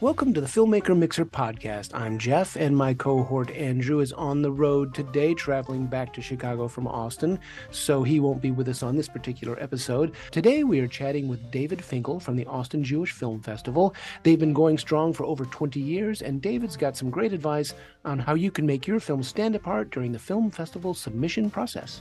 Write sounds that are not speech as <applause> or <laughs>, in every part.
Welcome to the Filmmaker Mixer podcast. I'm Jeff, and my cohort Andrew is on the road today, traveling back to Chicago from Austin, so he won't be with us on this particular episode. Today, we are chatting with David Finkel from the Austin Jewish Film Festival. They've been going strong for over 20 years, and David's got some great advice on how you can make your film stand apart during the film festival submission process.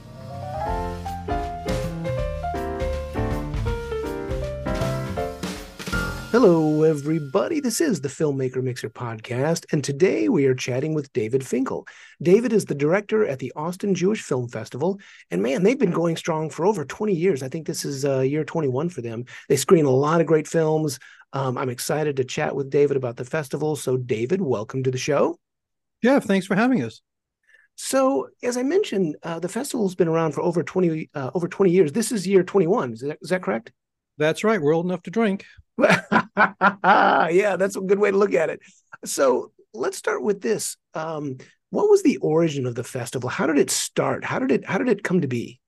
Hello, everybody. This is the Filmmaker Mixer podcast, and today we are chatting with David Finkel. David is the director at the Austin Jewish Film Festival, and man, they've been going strong for over 20 years. I think this is uh, year 21 for them. They screen a lot of great films. Um, I'm excited to chat with David about the festival. So, David, welcome to the show. Jeff, thanks for having us. So, as I mentioned, uh, the festival's been around for over 20 uh, over 20 years. This is year 21. Is that, is that correct? That's right. We're old enough to drink. <laughs> yeah, that's a good way to look at it. So let's start with this. Um, what was the origin of the festival? How did it start? How did it how did it come to be?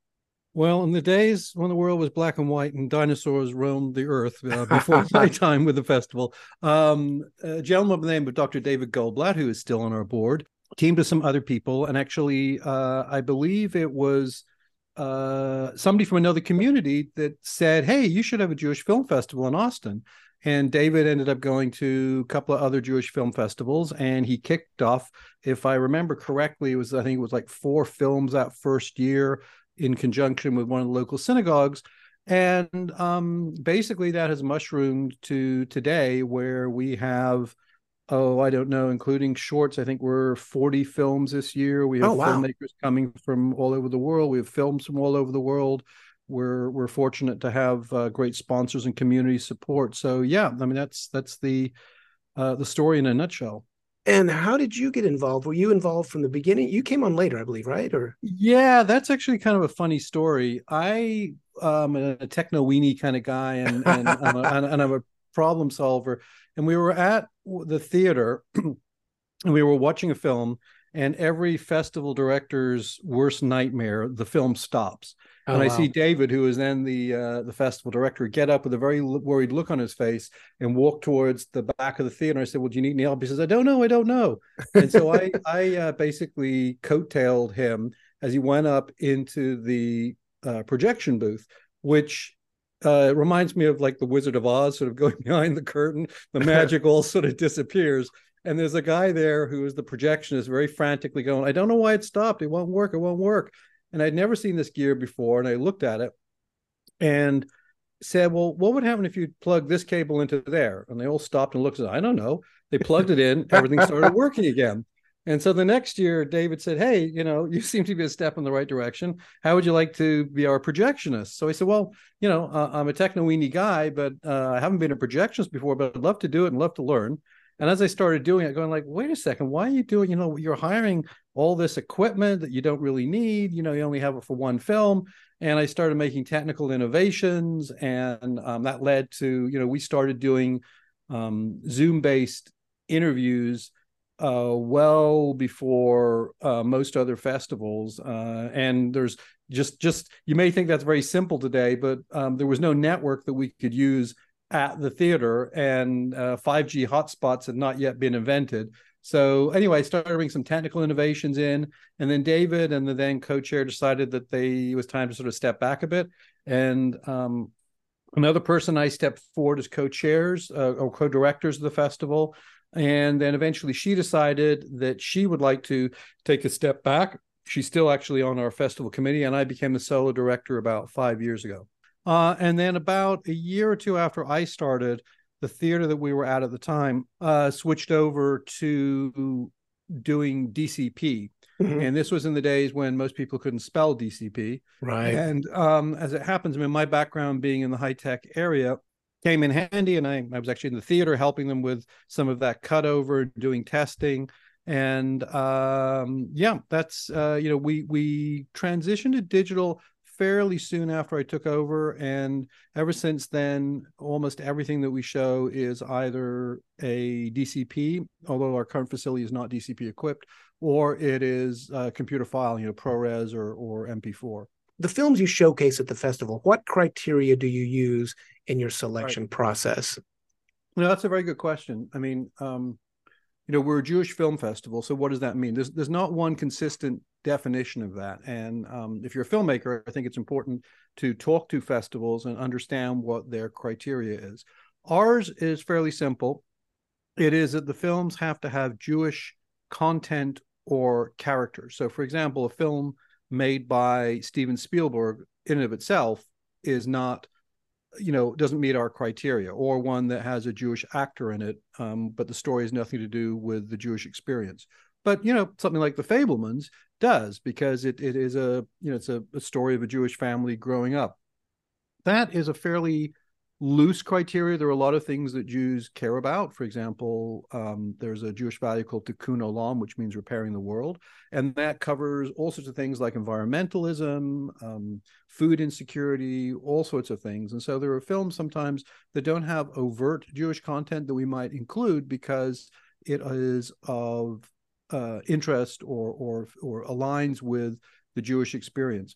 Well, in the days when the world was black and white and dinosaurs roamed the earth uh, <laughs> before my time with the festival, um, a gentleman by the name of Dr. David Goldblatt, who is still on our board, teamed with some other people. And actually, uh, I believe it was uh, somebody from another community that said, "Hey, you should have a Jewish film festival in Austin." And David ended up going to a couple of other Jewish film festivals, and he kicked off, if I remember correctly, it was I think it was like four films that first year in conjunction with one of the local synagogues. And um, basically, that has mushroomed to today, where we have oh, I don't know, including shorts. I think we're 40 films this year. We have oh, wow. filmmakers coming from all over the world. We have films from all over the world. We're we're fortunate to have uh, great sponsors and community support. So yeah, I mean that's that's the uh, the story in a nutshell. And how did you get involved? Were you involved from the beginning? You came on later, I believe, right? Or yeah, that's actually kind of a funny story. I um a techno weenie kind of guy, and and, I'm a, <laughs> and I'm a problem solver. And we were at the theater <clears throat> and we were watching a film and every festival director's worst nightmare the film stops. Oh, and i wow. see david who is then the uh, the festival director get up with a very worried look on his face and walk towards the back of the theater. I said well do you need any help? He says i don't know i don't know. And so i <laughs> i uh, basically coattailed him as he went up into the uh, projection booth which uh, it reminds me of like the Wizard of Oz, sort of going <laughs> behind the curtain. The magic all sort of disappears. And there's a guy there who is the projectionist, very frantically going, I don't know why it stopped. It won't work. It won't work. And I'd never seen this gear before. And I looked at it and said, Well, what would happen if you plug this cable into there? And they all stopped and looked at. I don't know. They plugged it in, everything started working again. And so the next year, David said, Hey, you know, you <laughs> seem to be a step in the right direction. How would you like to be our projectionist? So I said, Well, you know, uh, I'm a techno weenie guy, but uh, I haven't been a projectionist before, but I'd love to do it and love to learn. And as I started doing it, going like, wait a second, why are you doing, you know, you're hiring all this equipment that you don't really need, you know, you only have it for one film. And I started making technical innovations. And um, that led to, you know, we started doing um, Zoom based interviews uh, well before uh, most other festivals. Uh, and there's just just you may think that's very simple today, but um, there was no network that we could use at the theater, and 5G uh, hotspots had not yet been invented. So anyway, I started bringing some technical innovations in, and then David and the then co-chair decided that they it was time to sort of step back a bit. And um, another person I stepped forward as co-chairs uh, or co-directors of the festival and then eventually she decided that she would like to take a step back. She's still actually on our festival committee, and I became the solo director about five years ago. Uh, and then about a year or two after I started, the theater that we were at at the time uh, switched over to doing DCP. Mm-hmm. And this was in the days when most people couldn't spell DCP. Right. And um, as it happens, I mean, my background being in the high tech area, came in handy and I, I was actually in the theater helping them with some of that cutover doing testing. And um, yeah that's uh, you know we we transitioned to digital fairly soon after I took over. And ever since then almost everything that we show is either a DCP although our current facility is not DCP equipped or it is a computer file you know ProRes or or MP4 the films you showcase at the festival, what criteria do you use in your selection right. process? No, that's a very good question. I mean, um, you know, we're a Jewish film festival, so what does that mean? There's there's not one consistent definition of that. And um, if you're a filmmaker, I think it's important to talk to festivals and understand what their criteria is. Ours is fairly simple. It is that the films have to have Jewish content or characters. So, for example, a film made by Steven Spielberg in and of itself is not you know doesn't meet our criteria or one that has a jewish actor in it um, but the story has nothing to do with the jewish experience. But you know something like the Fabelmans does because it, it is a you know it's a, a story of a jewish family growing up. That is a fairly loose criteria. There are a lot of things that Jews care about. For example, um, there's a Jewish value called tikkun olam, which means repairing the world, and that covers all sorts of things like environmentalism, um, food insecurity, all sorts of things. And so there are films sometimes that don't have overt Jewish content that we might include because it is of uh, interest or or or aligns with the Jewish experience.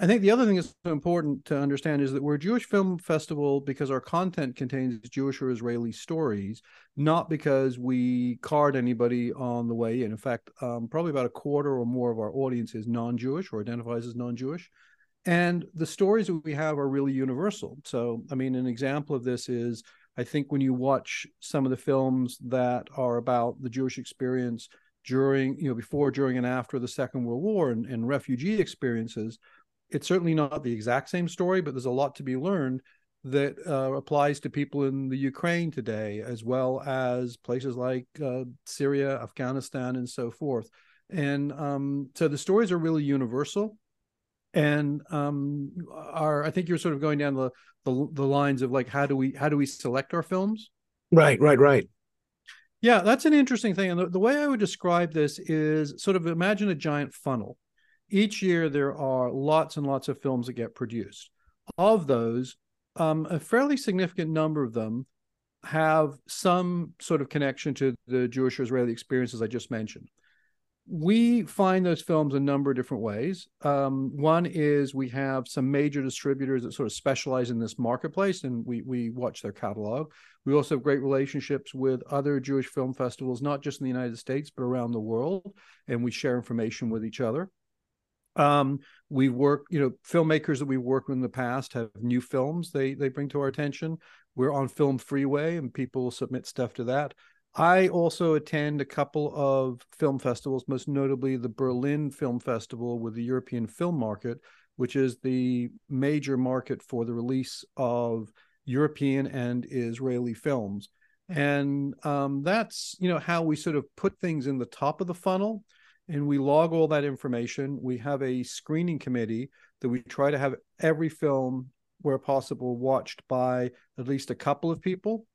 I think the other thing that's important to understand is that we're a Jewish film festival because our content contains Jewish or Israeli stories, not because we card anybody on the way in. In fact, um, probably about a quarter or more of our audience is non Jewish or identifies as non Jewish. And the stories that we have are really universal. So, I mean, an example of this is I think when you watch some of the films that are about the Jewish experience during, you know, before, during, and after the Second World War and, and refugee experiences, it's certainly not the exact same story, but there's a lot to be learned that uh, applies to people in the Ukraine today, as well as places like uh, Syria, Afghanistan, and so forth. And um, so the stories are really universal. And um, are I think you're sort of going down the, the the lines of like how do we how do we select our films? Right, right, right. Yeah, that's an interesting thing. And the, the way I would describe this is sort of imagine a giant funnel each year there are lots and lots of films that get produced. Of those, um, a fairly significant number of them have some sort of connection to the Jewish or Israeli experiences I just mentioned. We find those films a number of different ways. Um, one is we have some major distributors that sort of specialize in this marketplace, and we we watch their catalog. We also have great relationships with other Jewish film festivals, not just in the United States but around the world, and we share information with each other. Um, we work, you know, filmmakers that we've worked with in the past have new films they they bring to our attention. We're on Film Freeway, and people submit stuff to that. I also attend a couple of film festivals, most notably the Berlin Film Festival with the European film market, which is the major market for the release of European and Israeli films. And um, that's you know how we sort of put things in the top of the funnel and we log all that information. We have a screening committee that we try to have every film, where possible, watched by at least a couple of people.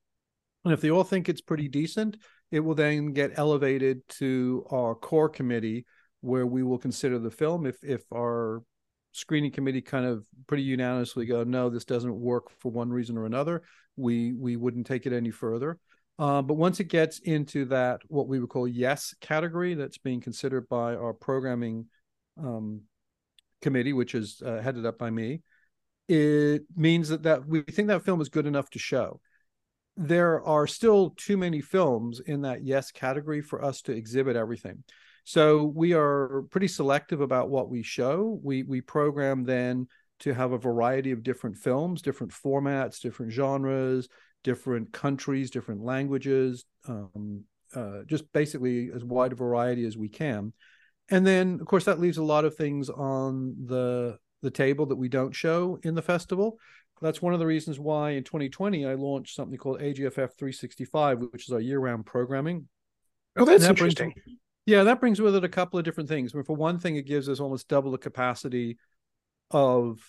And if they all think it's pretty decent, it will then get elevated to our core committee where we will consider the film. If if our screening committee kind of pretty unanimously go, no, this doesn't work for one reason or another, we we wouldn't take it any further. Uh, but once it gets into that, what we would call yes category, that's being considered by our programming um, committee, which is uh, headed up by me, it means that, that we think that film is good enough to show. There are still too many films in that yes category for us to exhibit everything. So we are pretty selective about what we show. We we program then to have a variety of different films, different formats, different genres, different countries, different languages, um, uh, just basically as wide a variety as we can. And then, of course, that leaves a lot of things on the the table that we don't show in the festival. That's one of the reasons why in 2020 I launched something called AJFF 365, which is our year-round programming. Oh, that's that interesting. Brings, yeah, that brings with it a couple of different things. I mean, for one thing, it gives us almost double the capacity of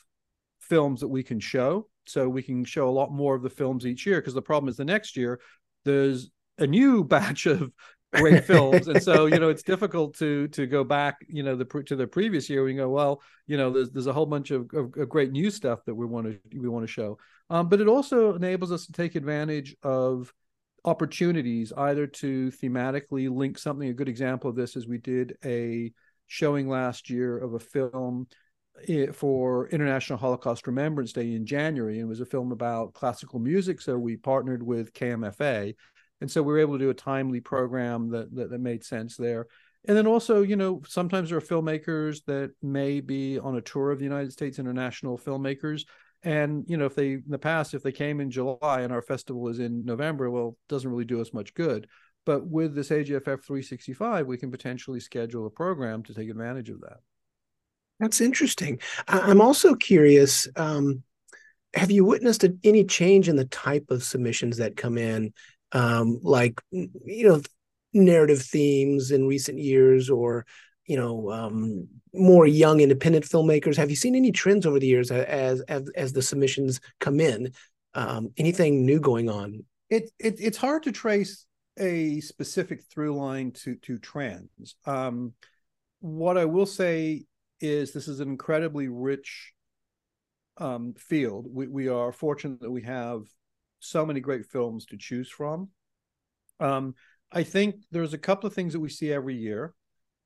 films that we can show so we can show a lot more of the films each year because the problem is the next year there's a new <laughs> batch of great films. And so you know it's difficult to to go back you know the to the previous year and go well you know there's there's a whole bunch of, of, of great new stuff that we want to we want to show. Um, but it also enables us to take advantage of opportunities either to thematically link something a good example of this is we did a showing last year of a film for International Holocaust Remembrance Day in January, and it was a film about classical music. So we partnered with KMFA, and so we were able to do a timely program that, that, that made sense there. And then also, you know, sometimes there are filmmakers that may be on a tour of the United States international filmmakers. And, you know, if they in the past, if they came in July and our festival is in November, well, doesn't really do us much good. But with this AJFF 365, we can potentially schedule a program to take advantage of that. That's interesting. I'm also curious. Um, have you witnessed any change in the type of submissions that come in, um, like you know, narrative themes in recent years, or you know, um, more young independent filmmakers? Have you seen any trends over the years as as as the submissions come in? Um, anything new going on? It, it it's hard to trace a specific through line to to trends. Um, what I will say is this is an incredibly rich um, field. We, we are fortunate that we have so many great films to choose from. Um, I think there's a couple of things that we see every year.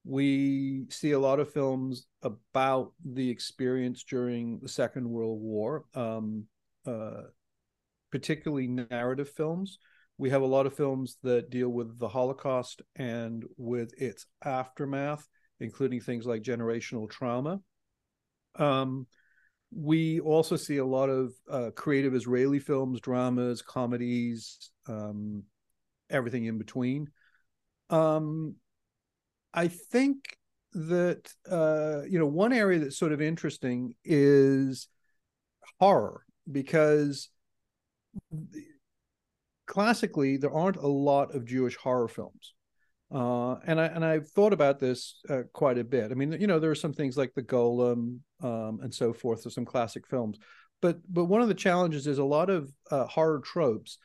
We see a lot of films about the experience during the Second World War, um, uh, particularly narrative films. We have a lot of films that deal with the Holocaust and with its aftermath including things like generational trauma. Um, we also see a lot of uh, creative Israeli films, dramas, comedies, um, everything in between. Um, I think that uh, you know one area that's sort of interesting is horror because classically there aren't a lot of Jewish horror films. Uh, and I and I've thought about this uh, quite a bit. I mean, you know, there are some things like the Golem um, and so forth. There's some classic films, but but one of the challenges is a lot of uh, horror tropes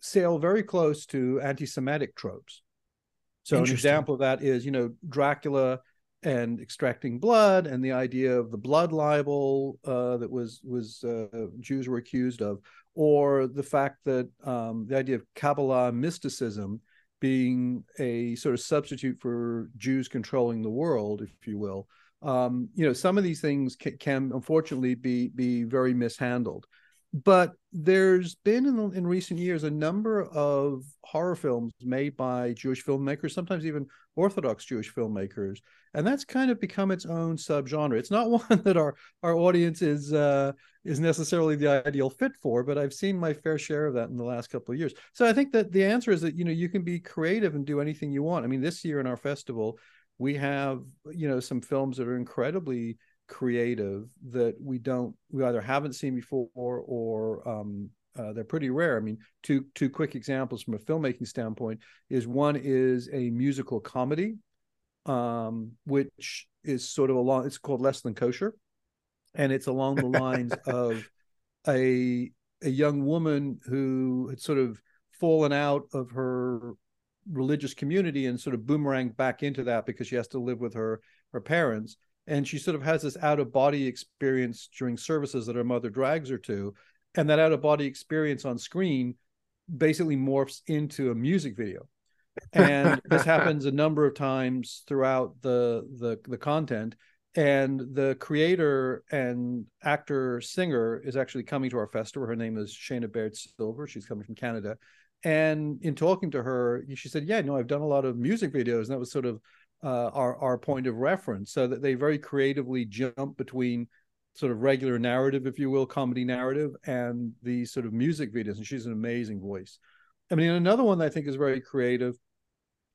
sail very close to anti-Semitic tropes. So an example of that is, you know, Dracula and extracting blood, and the idea of the blood libel uh, that was was uh, Jews were accused of, or the fact that um, the idea of Kabbalah mysticism being a sort of substitute for Jews controlling the world, if you will. Um, you know, some of these things can, can, unfortunately be be very mishandled. But there's been in, in recent years a number of horror films made by Jewish filmmakers, sometimes even Orthodox Jewish filmmakers, and that's kind of become its own subgenre. It's not <laughs> one that our our audience is uh, is necessarily the ideal fit for, but I've seen my fair share of that in the last couple of years. So I think that the answer is that you know you can be creative and do anything you want. I mean, this year in our festival, we have you know some films that are incredibly creative that we don't we either haven't seen before or um, uh, they're pretty rare. I mean, two two quick examples from a filmmaking standpoint is one is a musical comedy, um, which is sort of along. It's called Less Than Kosher, and it's along the lines <laughs> of a a young woman who had sort of fallen out of her religious community and sort of boomeranged back into that because she has to live with her her parents and she sort of has this out of body experience during services that her mother drags her to and that out of body experience on screen basically morphs into a music video. And this <laughs> happens a number of times throughout the the the content and the creator and actor singer is actually coming to our festival. Her name is Shaina Baird Silver. She's coming from Canada. And in talking to her she said yeah no I've done a lot of music videos. And that was sort of uh, our our point of reference so that they very creatively jump between sort of regular narrative, if you will, comedy narrative, and the sort of music videos. And she's an amazing voice. I mean, another one I think is very creative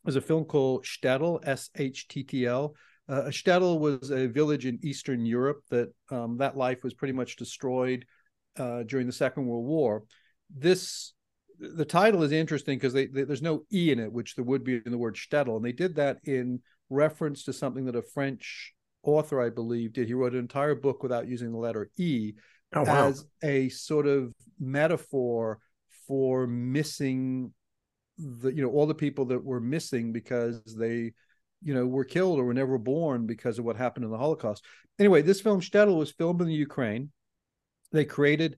is a film called Shttl, S H T T L. Uh, Shtetl was a village in Eastern Europe that um, that life was pretty much destroyed uh, during the Second World War. This the title is interesting because there's no e in it, which there would be in the word Shtetl, and they did that in reference to something that a French author, I believe, did. He wrote an entire book without using the letter E oh, wow. as a sort of metaphor for missing the, you know, all the people that were missing because they, you know, were killed or were never born because of what happened in the Holocaust. Anyway, this film Shttl was filmed in the Ukraine. They created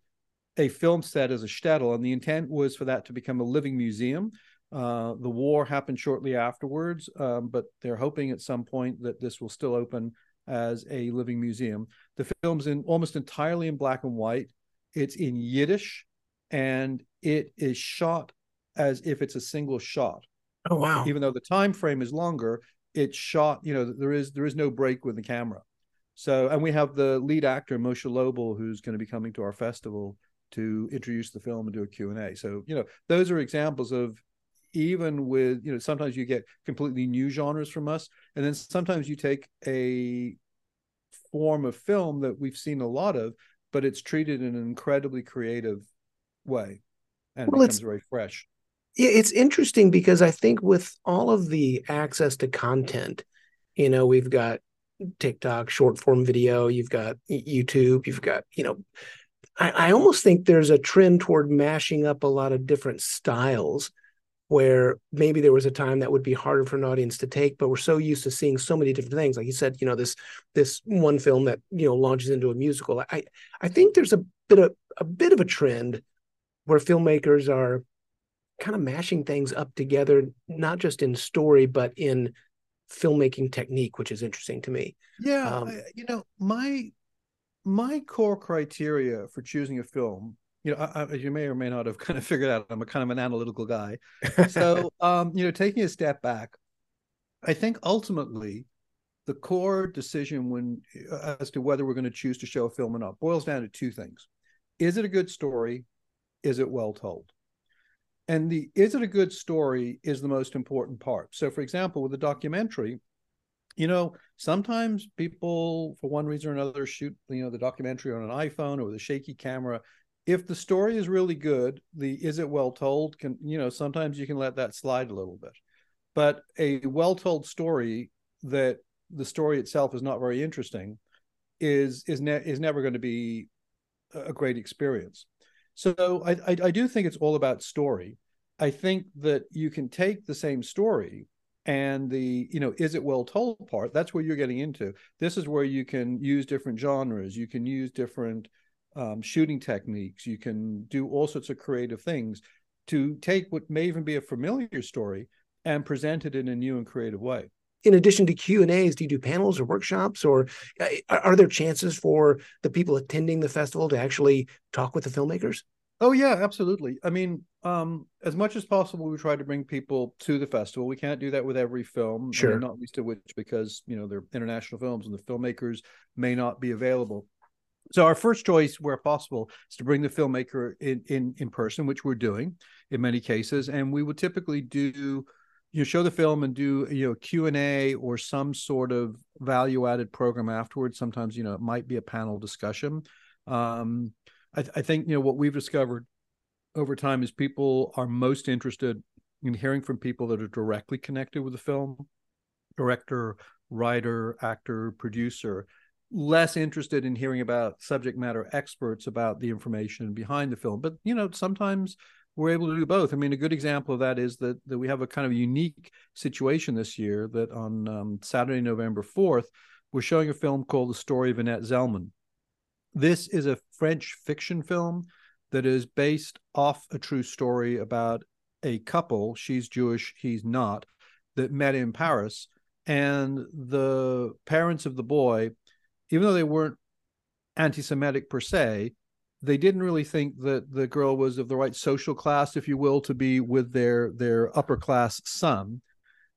a film set as a shtetl, and the intent was for that to become a living museum. Uh, the war happened shortly afterwards, um, but they're hoping at some point that this will still open as a living museum. The film's in almost entirely in black and white. It's in Yiddish, and it is shot as if it's a single shot. Oh wow! Even though the time frame is longer, it's shot. You know, there is there is no break with the camera. So, and we have the lead actor Moshe Lobel, who's going to be coming to our festival to introduce the film and do a Q&A. So, you know, those are examples of even with, you know, sometimes you get completely new genres from us. And then sometimes you take a form of film that we've seen a lot of, but it's treated in an incredibly creative way and well, becomes very fresh. Yeah, it's interesting because I think with all of the access to content, you know, we've got TikTok, short form video, you've got YouTube, you've got, you know, I, I almost think there's a trend toward mashing up a lot of different styles where maybe there was a time that would be harder for an audience to take but we're so used to seeing so many different things. Like you said you know this this one film that you know launches into a musical. I i think there's a bit of a bit of a trend where filmmakers are kind of mashing things up together not just in story but in filmmaking technique which is interesting to me. Yeah um, you know my my core criteria for choosing a film you know I, as you may or may not have <laughs> kind of figured out i'm a kind of an analytical guy. <laughs> So um you know taking a step back i think ultimately the core decision when uh, as to whether we're going to choose to show a film or not boils down to two things. Is it a good story? Is it well told? And the is it a good story is the most important part. So for example with a documentary you know, sometimes people, for one reason or another, shoot, you know, the documentary on an iPhone or with a shaky camera. If the story is really good, the is it well told can, you know, sometimes you can let that slide a little bit. But a well told story that the story itself is not very interesting is is ne- is never going to be a great experience. So I, I I do think it's all about story. I think that you can take the same story and the you know is it well told part that's where you're getting into this is where you can use different genres you can use different um, shooting techniques you can do all sorts of creative things to take what may even be a familiar story and present it in a new and creative way in addition to q and a's do you do panels or workshops or uh, are there chances for the people attending the festival to actually talk with the filmmakers Oh yeah, absolutely. I mean, um, as much as possible, we try to bring people to the festival. We can't do that with every film, sure. I mean, not least of which because you know they're international films and the filmmakers may not be available. So our first choice, where possible, is to bring the filmmaker in in in person, which we're doing in many cases, and we would typically do you know, show the film and do you know Q and A or some sort of value added program afterwards. Sometimes you know it might be a panel discussion. Um, I, I think you know what we've discovered over time is people are most interested in hearing from people that are directly connected with the film director writer actor producer less interested in hearing about subject matter experts about the information behind the film but you know sometimes we're able to do both i mean a good example of that is that, that we have a kind of unique situation this year that on um, saturday november 4th we're showing a film called the story of annette zelman this is a French fiction film that is based off a true story about a couple. She's Jewish, he's not, that met in Paris. And the parents of the boy, even though they weren't anti Semitic per se, they didn't really think that the girl was of the right social class, if you will, to be with their their upper class son.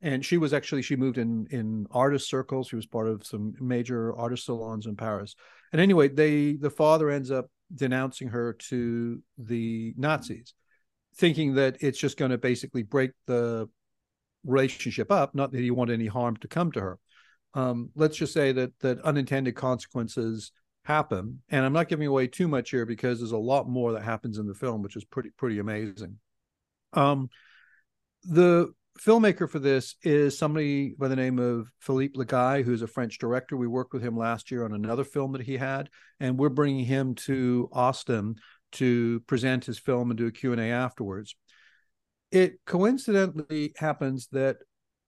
And she was actually she moved in in artist circles. She was part of some major artist salons in paris. And anyway they the father ends up denouncing her to the nazis thinking that it's just going to basically break the relationship up not that he wanted any harm to come to her um, let's just say that that unintended consequences happen and i'm not giving away too much here because there's a lot more that happens in the film which is pretty pretty amazing um, the filmmaker for this is somebody by the name of Philippe Le Guay, who's a French director. We worked with him last year on another film that he had, and we're bringing him to Austin to present his film and do a Q&A afterwards. It coincidentally happens that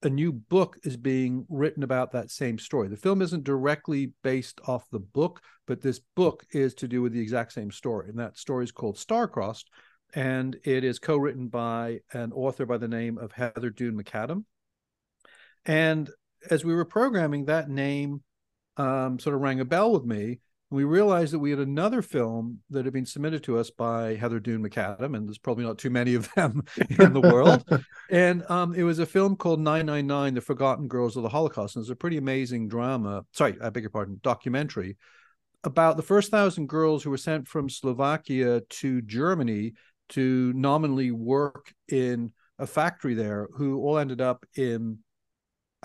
a new book is being written about that same story. The film isn't directly based off the book, but this book is to do with the exact same story. And that story is called Star-Crossed, and it is co-written by an author by the name of Heather Dune Macadam. And as we were programming, that name um, sort of rang a bell with me. And we realized that we had another film that had been submitted to us by Heather Dune Macadam, and there's probably not too many of them <laughs> in the world. <laughs> and um, it was a film called 999 The Forgotten Girls of the Holocaust. And it's a pretty amazing drama, sorry, I beg your pardon, documentary about the first thousand girls who were sent from Slovakia to Germany to nominally work in a factory there, who all ended up in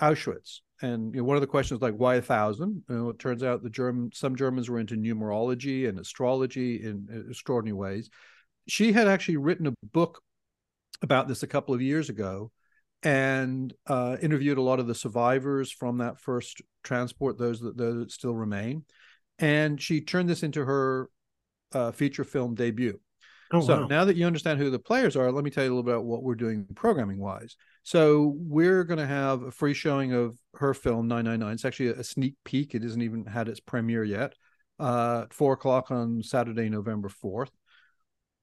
Auschwitz. And you know, one of the questions like why a thousand? You know, it turns out the German some Germans were into numerology and astrology in extraordinary ways. She had actually written a book about this a couple of years ago and uh, interviewed a lot of the survivors from that first transport, those that, those that still remain. And she turned this into her uh, feature film debut. Oh, so wow. now that you understand who the players are, let me tell you a little bit about what we're doing programming wise. So we're going to have a free showing of her film 999. It's actually a sneak peek. It hasn't even had its premiere yet. Uh, four o'clock on Saturday, November 4th.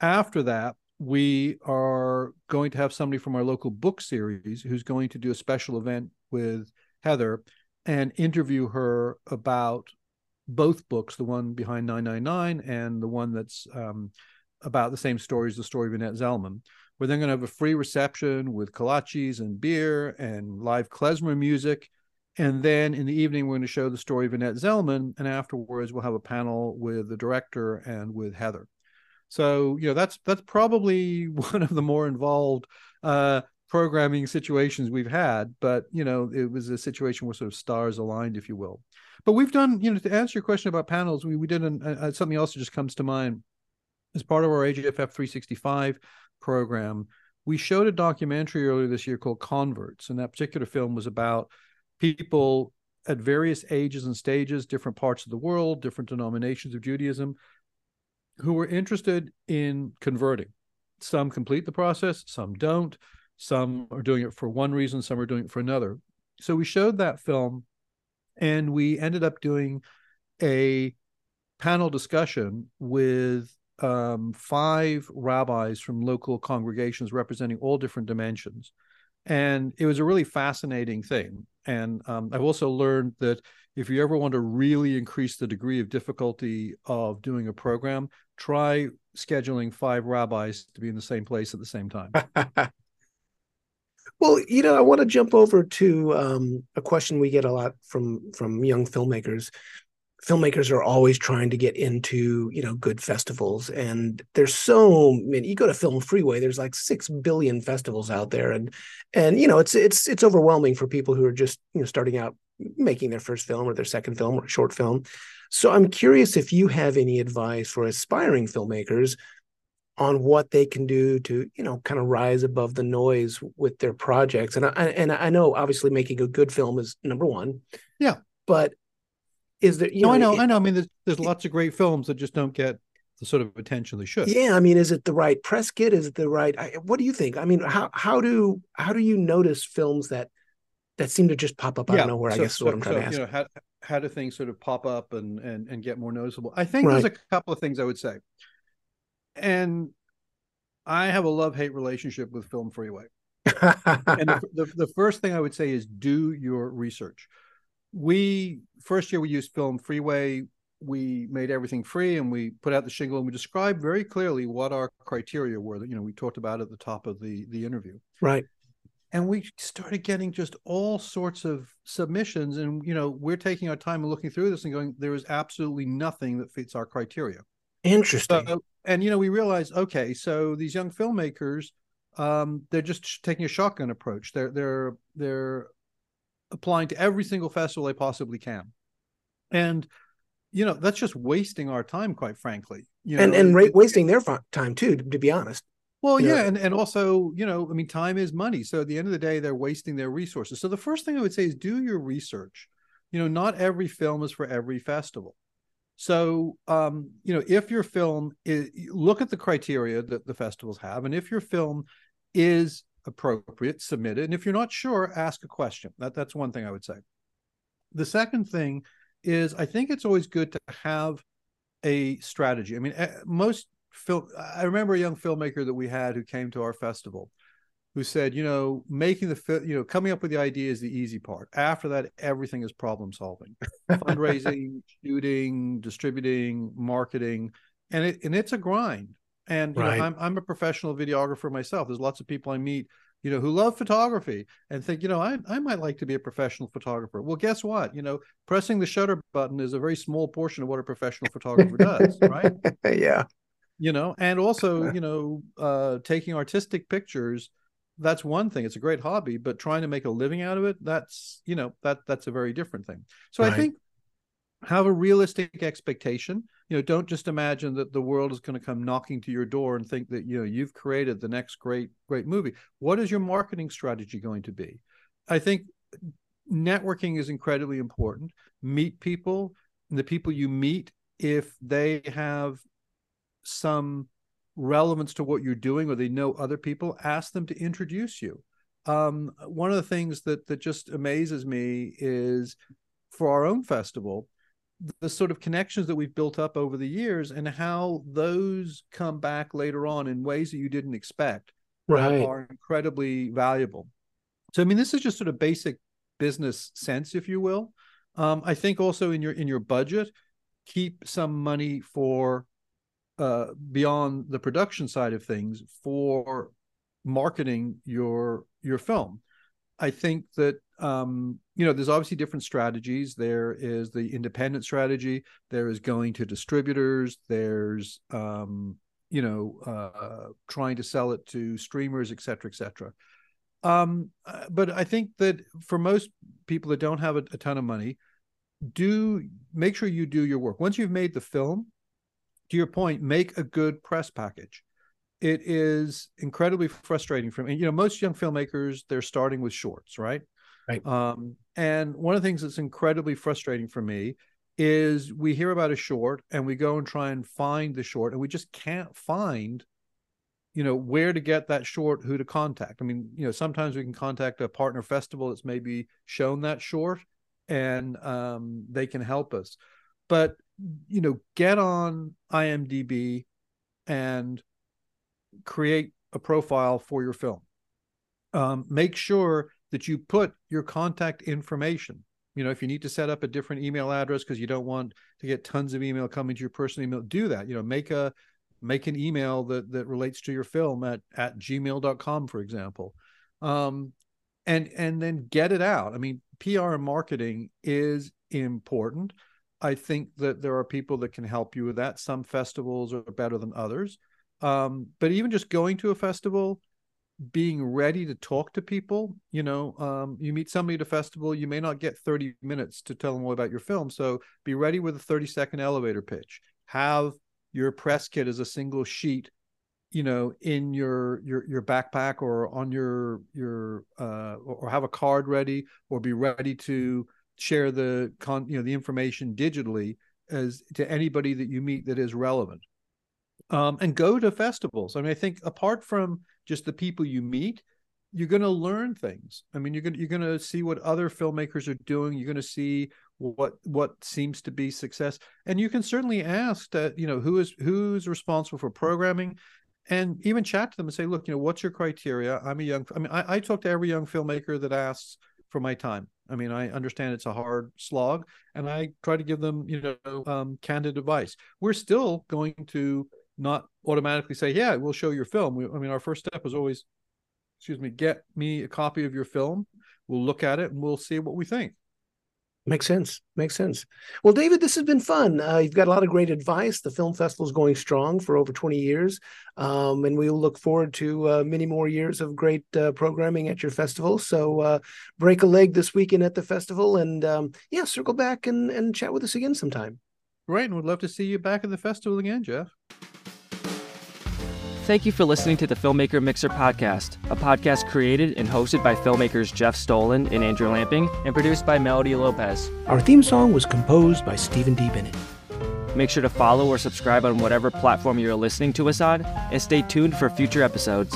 After that, we are going to have somebody from our local book series who's going to do a special event with Heather and interview her about both books, the one behind 999 and the one that's um, about the same story as the story of Annette Zelman. We're then going to have a free reception with kolaches and beer and live klezmer music. And then in the evening, we're going to show the story of Annette Zelman. And afterwards, we'll have a panel with the director and with Heather. So, you know, that's that's probably <laughs> one of the more involved uh, programming situations we've had. But, you know, it was a situation where sort of stars aligned, if you will. But we've done, you know, to answer your question about panels, we, we did an, uh, something else that just comes to mind as part of our AJFF 365 program, we showed a documentary earlier this year called Converts. And that particular film was about people at various ages and stages, different parts of the world, different denominations of Judaism, who were interested in converting. Some complete the process, some don't. Some are doing it for one reason, some are doing it for another. So we showed that film and we ended up doing a panel discussion with um, five rabbis from local congregations representing all different dimensions. And it was a really fascinating thing. And um, I've also learned that if you ever want to really increase the degree of difficulty of doing a program, try scheduling five rabbis to be in the same place at the same time. <laughs> well, you know, I want to jump over to um, a question we get a lot from from young filmmakers filmmakers are always trying to get into you know good festivals and there's so many you go to film freeway there's like 6 billion festivals out there and and you know it's it's it's overwhelming for people who are just you know starting out making their first film or their second film or short film. So i'm curious if you have any advice for aspiring filmmakers on what they can do to you know kind of rise above the noise with their projects and i and i know obviously making a good film is number one. Yeah. But is there you no, know, I know, it, I know. I mean, there's there's lots of great films that just don't get the sort of attention they should. Yeah, I mean, is it the right press kit? Is it the right? I, what do you think? I mean, how how do how do you notice films that that seem to just pop up out yeah, of nowhere? So, I guess so, is what I'm trying so, to ask. You know, how how do things sort of pop up and and and get more noticeable? I think right. there's a couple of things I would say, and I have a love hate relationship with Film Freeway. and the, <laughs> the, the first thing I would say is do your research we first year we used film freeway we made everything free and we put out the shingle and we described very clearly what our criteria were that you know we talked about at the top of the the interview. Right. And we started getting just all sorts of submissions and you know we're taking our time and looking through this and going there is absolutely nothing that fits our criteria. Interesting. So, and you know we realized okay so these young filmmakers um they're just taking a shotgun approach. They're they're they're applying to every single festival they possibly can. And you know, that's just wasting our time, quite frankly. You know, and and ra- wasting their time too, to, to be honest. Well, you yeah, know? and and also, you know, I mean, time is money. So at the end of the day, they're wasting their resources. So the first thing I would say is do your research. You know, not every film is for every festival. So, um, you know, if your film is, look at the criteria that the festivals have, and if your film is appropriate, submit it. And if you're not sure, ask a question. That, that's one thing I would say. The second thing is I think it's always good to have a strategy. I mean, eh, most film, I remember a young filmmaker that we had who came to our festival. who said, you know, making the you know coming up with the idea is the easy part. After that, everything is problem solving, <laughs> fundraising, shooting, distributing, marketing, and it and it's a grind. And you right. know, I'm I'm a professional videographer myself. There's lots of people I meet, you know, who love photography and think, you know, I I might like to be a professional photographer. Well, guess what? You know, pressing the shutter button is a very small portion of what a professional photographer does, right? <laughs> yeah. You know, and also, <laughs> you know, uh, taking artistic pictures that's one thing it's a great hobby but trying to make a living out of it that's you know that that's a very different thing so right. i think have a realistic expectation you know don't just imagine that the world is going to come knocking to your door and think that you know you've created the next great great movie. What is your marketing strategy going to be? I think networking is incredibly important. Meet people the people you meet if they have some relevance to what you're doing or they know other people, ask them to introduce you. Um, one of the things that that just amazes me is for our own festival, the sort of connections that we've built up over the years and how those come back later on in ways that you didn't expect right. are incredibly valuable. So I mean, this is just sort of basic business sense, if you will. Um, I think also in your in your budget, keep some money for uh, beyond the production side of things for marketing your your film. I think that um, you know there's obviously different strategies. There is the independent strategy. There is going to distributors. There's um, you know uh, trying to sell it to streamers, et cetera, et cetera. Um, uh, but I think that for most people that don't have a, a ton of money, do make sure you do your work. Once you've made the film, to your point, make a good press package. It is incredibly frustrating for me. You know, most young filmmakers they're starting with shorts, right? Right. Um, and one of the things that's incredibly frustrating for me is we hear about a short and we go and try and find the short and we just can't find you know where to get that short who to contact. I mean you know sometimes we can contact a partner festival that's maybe shown that short and um, they can help us. But you know get on imdb and create a profile for your film. Um, make sure that you put your contact information. You know if you need to set up a different email address because you don't want to get tons of email coming to your personal email do that. You know make a make an email that that relates to your film at at gmail.com for example. Um and and then get it out. I mean pr and marketing is important. I think that there are people that can help you with that. Some festivals are better than others. Um, but even just going to a festival, being ready to talk to people, you know, um, you meet somebody at a festival, you may not get 30 minutes to tell them all about your film. So be ready with a 30 second elevator pitch. Have your press kit as a single sheet you know in your your your backpack or on your your uh or have a card ready or be ready to share the con you know the information digitally as to anybody that you meet that is relevant um, and go to festivals i mean i think apart from just the people you meet you're going to learn things. I mean you're going to, you're going to see what other filmmakers are doing. You're going to see what what seems to be success. And you can certainly ask that you know who is who's responsible for programming and even chat to them and say look you know what's your criteria? I'm a young i mean i, I talk to every young filmmaker that asks for my time. I mean, I understand it's a hard slog, and I try to give them, you know, um, candid advice. We're still going to not automatically say, "Yeah, we'll show your film." We, I mean, our first step is always, excuse me, get me a copy of your film. We'll look at it and we'll see what we think. Makes sense. Makes sense. Well, David, this has been fun. Uh, you've got a lot of great advice. The film festival is going strong for over 20 years. Um, and we'll look forward to uh, many more years of great uh, programming at your festival. So uh, break a leg this weekend at the festival and um, yeah, circle back and, and chat with us again sometime. Great. And we'd love to see you back at the festival again, Jeff. Thank you for listening to the Filmmaker Mixer podcast, a podcast created and hosted by filmmakers Jeff Stolhand and Andrew Lamping and produced by Melody Lopez. Our theme song was composed by Stephen D. Bennett. Make sure to follow or subscribe on whatever platform you're listening to us on, and stay tuned for future episodes.